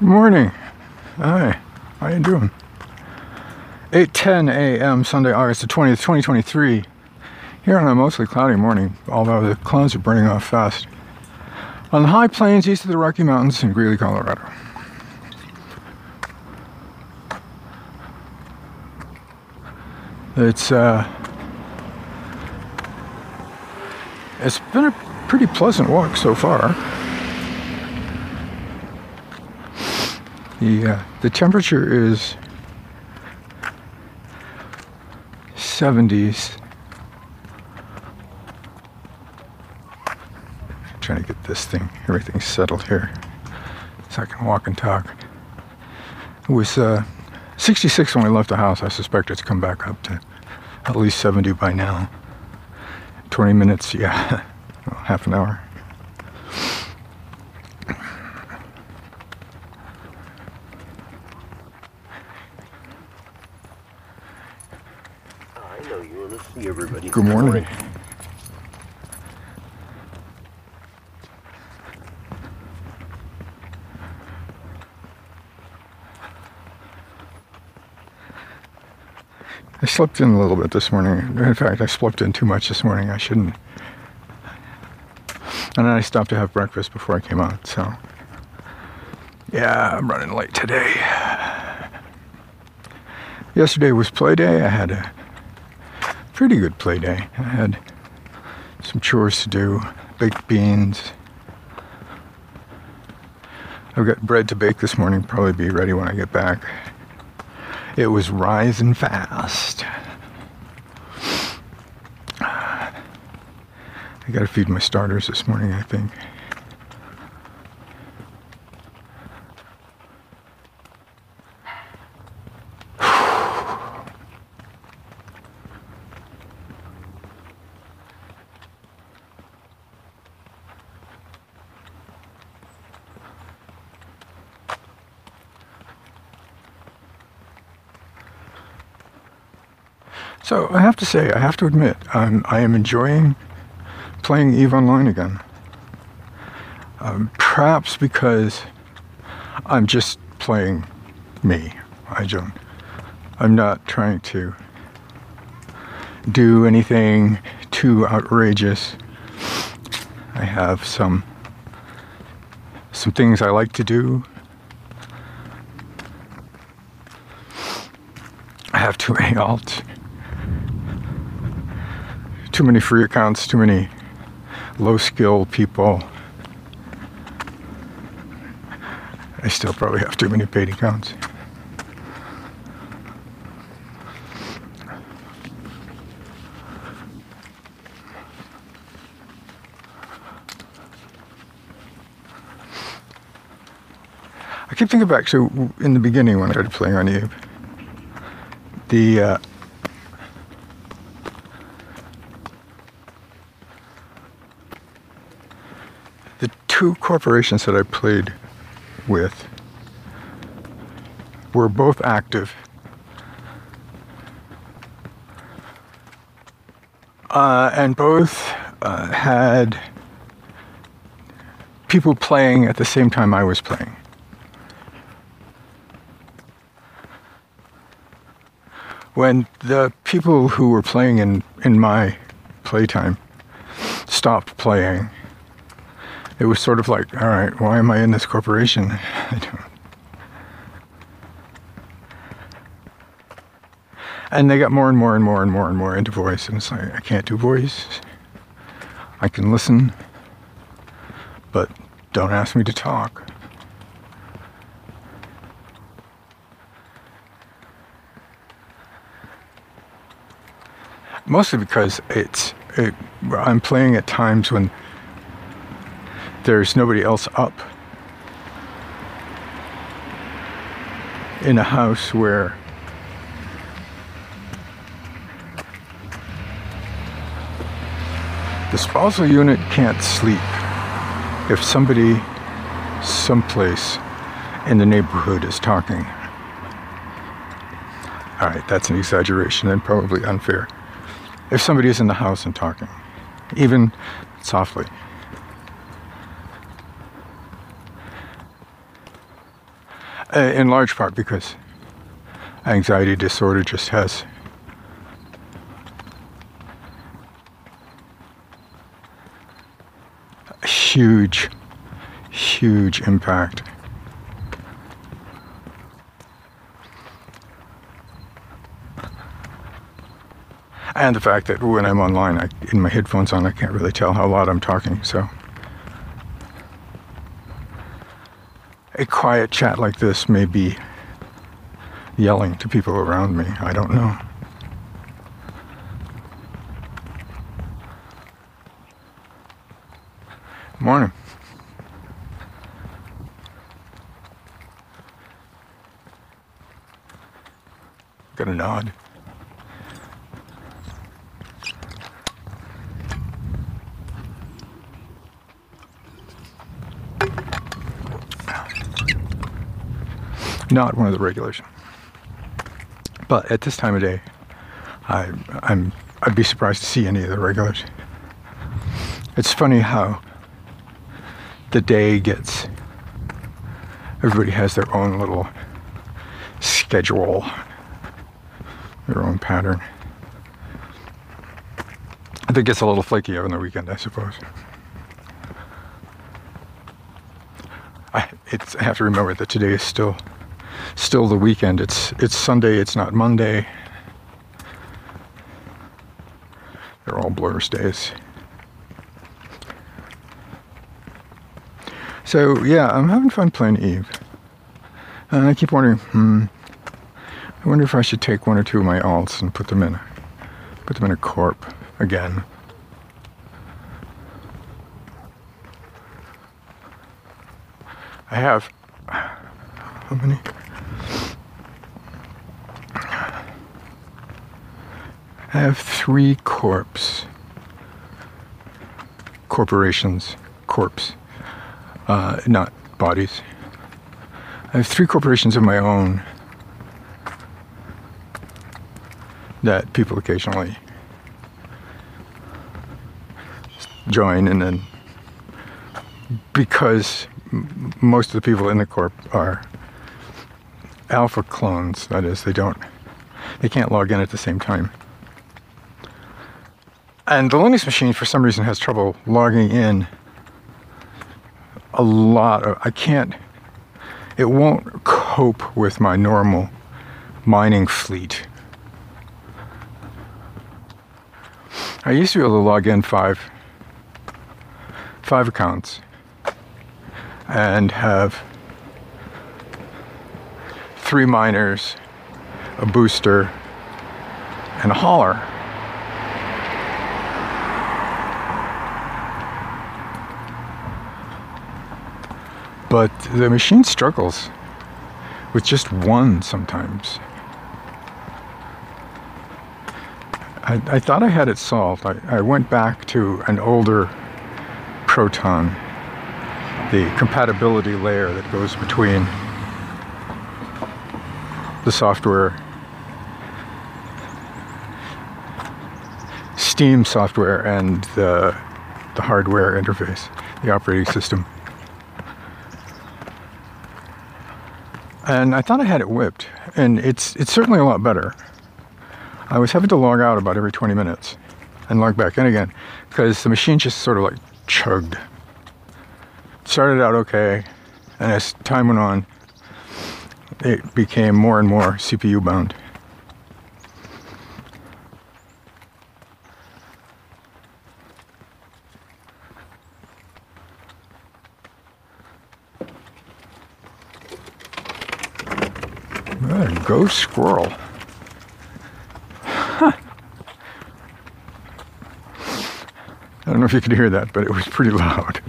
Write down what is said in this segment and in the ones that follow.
Morning. Hi. How you doing? 8:10 a.m. Sunday, August the 20th, 2023. Here on a mostly cloudy morning, although the clouds are burning off fast. On the high plains east of the Rocky Mountains in Greeley, Colorado. It's uh it's been a pretty pleasant walk so far. The uh, the temperature is 70s. Trying to get this thing, everything settled here, so I can walk and talk. It was uh, 66 when we left the house. I suspect it's come back up to at least 70 by now. 20 minutes, yeah, well, half an hour. I know you want to see everybody. Good morning. I slept in a little bit this morning. In fact, I slept in too much this morning. I shouldn't. And then I stopped to have breakfast before I came out, so. Yeah, I'm running late today. Yesterday was play day. I had a pretty good play day. I had some chores to do, baked beans. I've got bread to bake this morning, probably be ready when I get back. It was rising fast. I gotta feed my starters this morning, I think. So I have to say, I have to admit, um, I am enjoying playing Eve Online again. Um, perhaps because I'm just playing me. I don't. I'm not trying to do anything too outrageous. I have some some things I like to do. I have many alts too many free accounts, too many low skill people. I still probably have too many paid accounts. I keep thinking back to in the beginning when I started playing on Eve. The uh, two corporations that I played with were both active. Uh, and both uh, had people playing at the same time I was playing. When the people who were playing in, in my playtime stopped playing, it was sort of like, all right, why am I in this corporation? and they got more and more and more and more and more into voice, and it's like, I can't do voice. I can listen, but don't ask me to talk. Mostly because it's it, I'm playing at times when there's nobody else up in a house where the spousal unit can't sleep if somebody someplace in the neighborhood is talking. All right, that's an exaggeration and probably unfair. If somebody is in the house and talking, even softly. In large part because anxiety disorder just has a huge, huge impact. And the fact that when I'm online, I, in my headphones on, I can't really tell how loud I'm talking. So, a quiet chat like this may be yelling to people around me. I don't know. Morning. Got a nod. Not one of the regulars. But at this time of day, I, I'm I'd be surprised to see any of the regulars. It's funny how the day gets everybody has their own little schedule, their own pattern. I think it gets a little flaky on the weekend, I suppose. I, it's, I have to remember that today is still still the weekend. It's it's Sunday. It's not Monday. They're all blurs days. So yeah, I'm having fun playing Eve, and I keep wondering, hmm, I wonder if I should take one or two of my alts and put them in, put them in a corp again. I have how many? I have three corps, corporations, corpse, uh, not bodies. I have three corporations of my own that people occasionally join, and then because most of the people in the corp are alpha clones, that is, they don't, they can't log in at the same time. And the Linux machine, for some reason, has trouble logging in a lot of, I can't, it won't cope with my normal mining fleet. I used to be able to log in five, five accounts and have three miners, a booster, and a hauler. But the machine struggles with just one sometimes. I, I thought I had it solved. I, I went back to an older Proton, the compatibility layer that goes between the software, Steam software, and the, the hardware interface, the operating system. And I thought I had it whipped, and it's it's certainly a lot better. I was having to log out about every 20 minutes and log back in again because the machine just sort of like chugged. Started out okay, and as time went on, it became more and more CPU bound. A ghost squirrel. Huh. I don't know if you could hear that, but it was pretty loud.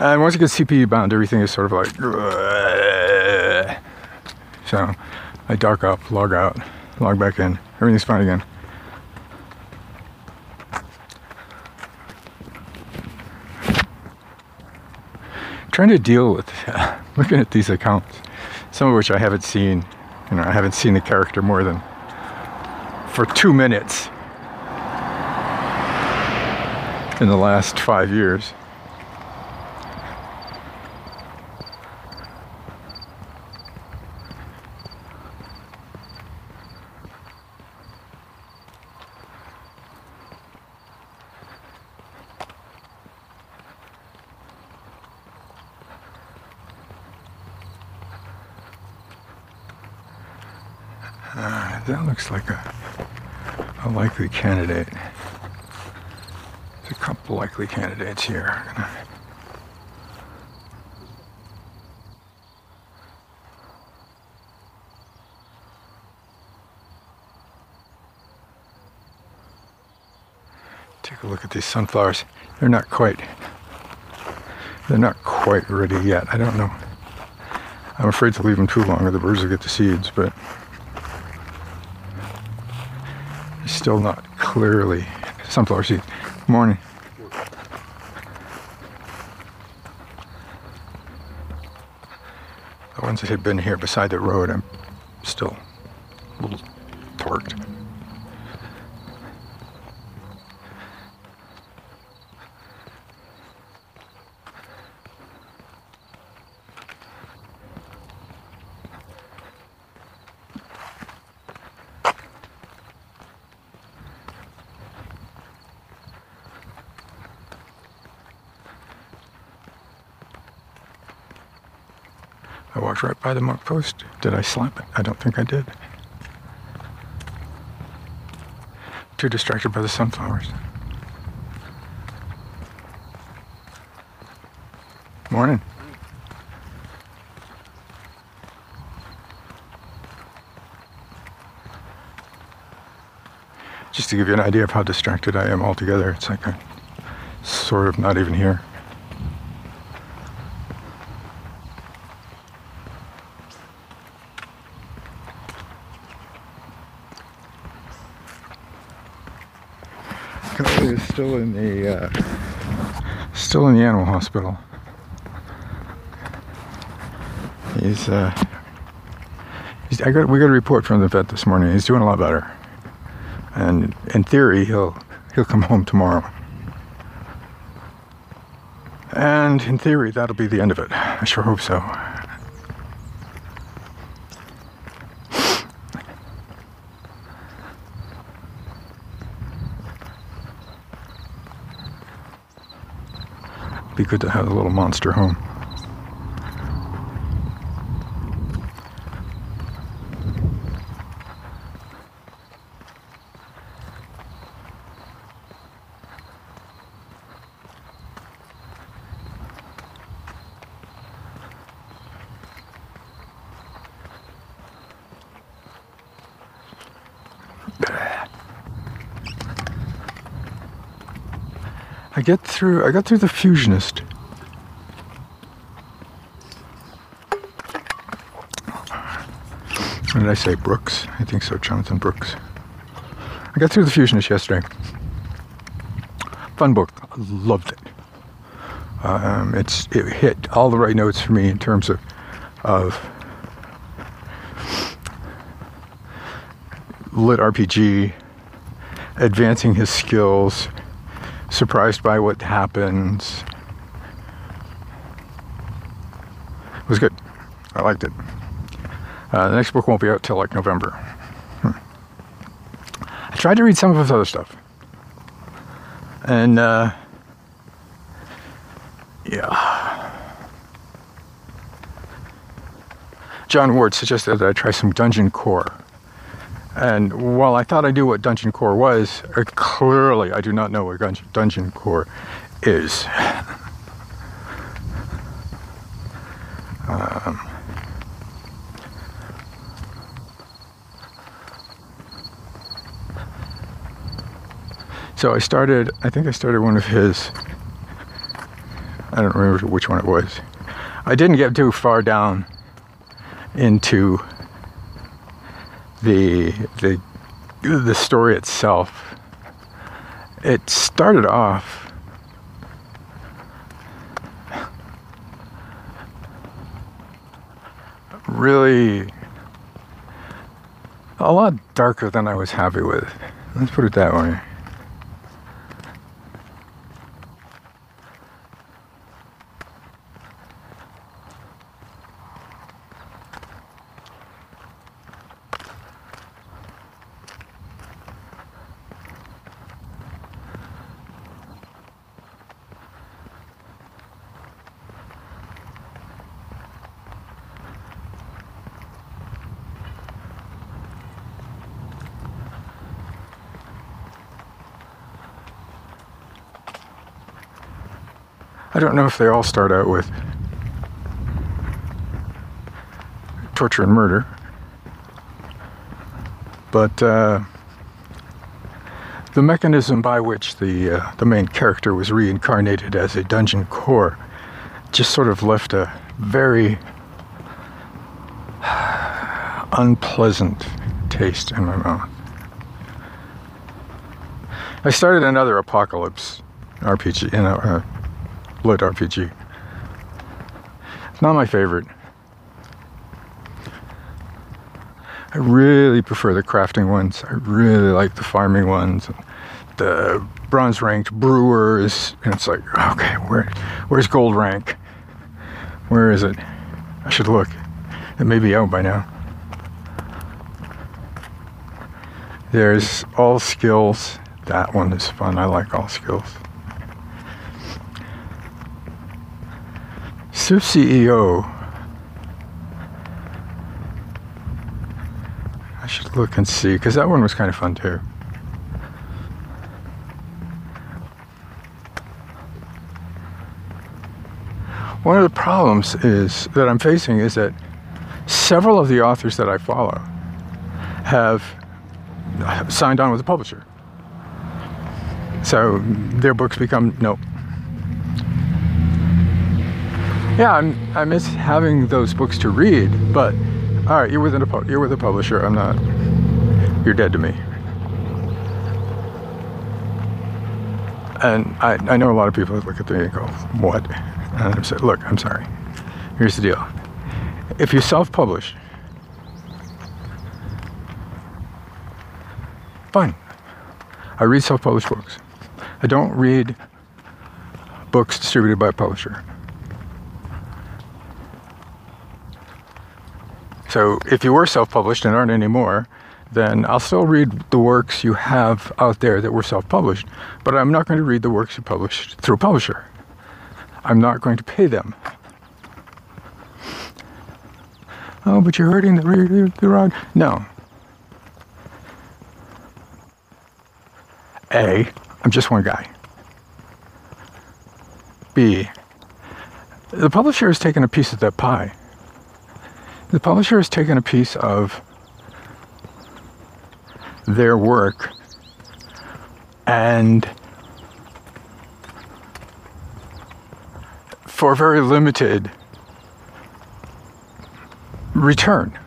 And once you get CPU bound, everything is sort of like. So I dark up, log out, log back in. Everything's fine again. Trying to deal with looking at these accounts, some of which I haven't seen. You know, I haven't seen the character more than for two minutes in the last five years. That looks like a, a likely candidate. There's a couple likely candidates here. Take a look at these sunflowers. They're not quite they're not quite ready yet. I don't know. I'm afraid to leave them too long or the birds will get the seeds, but it's still not clearly sunflower seeds. Morning. The ones that had been here beside the road, I'm still a little torqued. Right by the mark post. Did I slap it? I don't think I did. Too distracted by the sunflowers. Morning. Just to give you an idea of how distracted I am altogether, it's like I'm sort of not even here. Canoli is still in the uh, still in the animal hospital. He's uh, he's, I got we got a report from the vet this morning. He's doing a lot better, and in theory he'll he'll come home tomorrow. And in theory that'll be the end of it. I sure hope so. To have a little monster home. I get through. I got through the fusionist. What did I say? Brooks? I think so. Jonathan Brooks. I got through the fusionist yesterday. Fun book. Loved it. Um, it's it hit all the right notes for me in terms of of lit RPG, advancing his skills, surprised by what happens. It was good. I liked it. Uh, the next book won't be out till like November. Hmm. I tried to read some of his other stuff. And, uh, yeah. John Ward suggested that I try some Dungeon Core. And while I thought I knew what Dungeon Core was, uh, clearly I do not know what Dungeon, Core is. Um, so I started, I think I started one of his, I don't remember which one it was. I didn't get too far down into the the the story itself. It started off really a lot darker than I was happy with. Let's put it that way. I don't know if they all start out with torture and murder, but uh, the mechanism by which the uh, the main character was reincarnated as a dungeon core just sort of left a very unpleasant taste in my mouth. I started another apocalypse RPG, you know, uh, lit RPG. It's Not my favorite. I really prefer the crafting ones. I really like the farming ones. The bronze ranked brewers. And it's like, okay, where, where's gold rank? Where is it? I should look. It may be out by now. There's all skills. That one is fun. I like all skills. Civ CEO. I should look and see because that one was kind of fun too. One of the problems is that I'm facing is that several of the authors that I follow have signed on with a publisher. So their books become nope. Yeah, I'm, I miss having those books to read, but all right, you're with a you're with a publisher. I'm not. You're dead to me. And I, I know a lot of people that look at me and go, "What?" And I say, "Look, I'm sorry. Here's the deal. If you self-publish, fine. I read self-published books. I don't read books distributed by a publisher. So if you were self-published and aren't anymore, then I'll still read the works you have out there that were self-published, but I'm not going to read the works you published through a publisher. I'm not going to pay them. Oh, but you're hurting the. The. No. A, I'm just one guy. B, the publisher has taken a piece of that pie. The publisher has taken a piece of their work and for very limited return.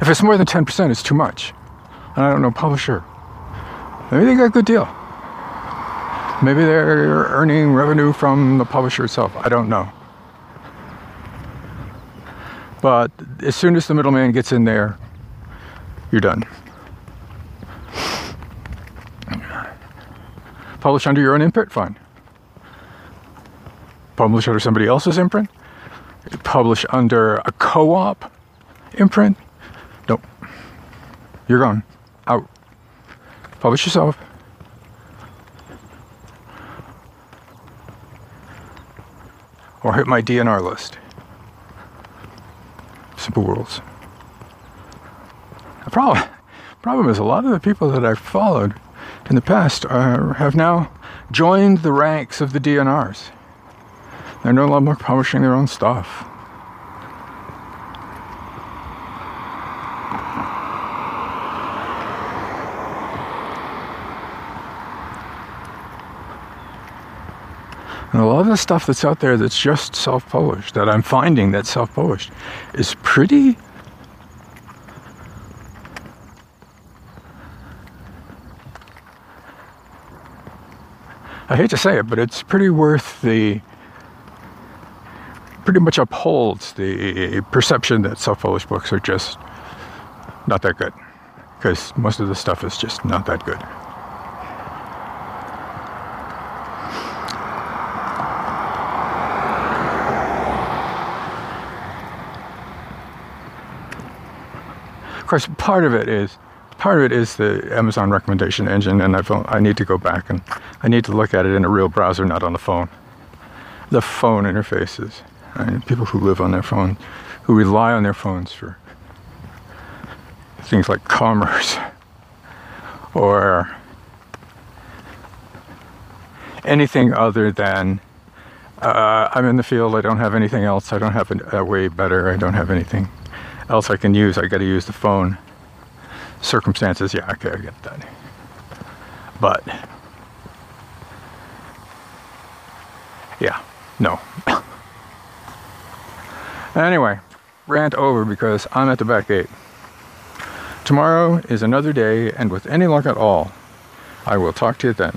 If it's more than 10%, it's too much. And I don't know, publisher. Maybe they got a good deal. Maybe they're earning revenue from the publisher itself. I don't know. But as soon as the middleman gets in there, you're done. Publish under your own imprint, fine. Publish under somebody else's imprint. Publish under a co op imprint. Nope. You're gone. Out. Publish yourself. Or hit my DNR list. Simple rules. The problem, problem is a lot of the people that I've followed in the past are, have now joined the ranks of the DNRs. They're no longer publishing their own stuff. And a lot of the stuff that's out there that's just self published, that I'm finding that's self published, is pretty. I hate to say it, but it's pretty worth the. pretty much upholds the perception that self published books are just not that good. Because most of the stuff is just not that good. Course, part of it is part of it is the Amazon recommendation engine, and I I need to go back and I need to look at it in a real browser, not on the phone. The phone interfaces, right? people who live on their phone, who rely on their phones for things like commerce or anything other than uh, I'm in the field. I don't have anything else. I don't have a, a way better. I don't have anything else I can use. I got to use the phone. Circumstances, yeah, okay, I get that. But yeah, no. anyway, rant over because I'm at the back gate. Tomorrow is another day, and with any luck at all, I will talk to you then.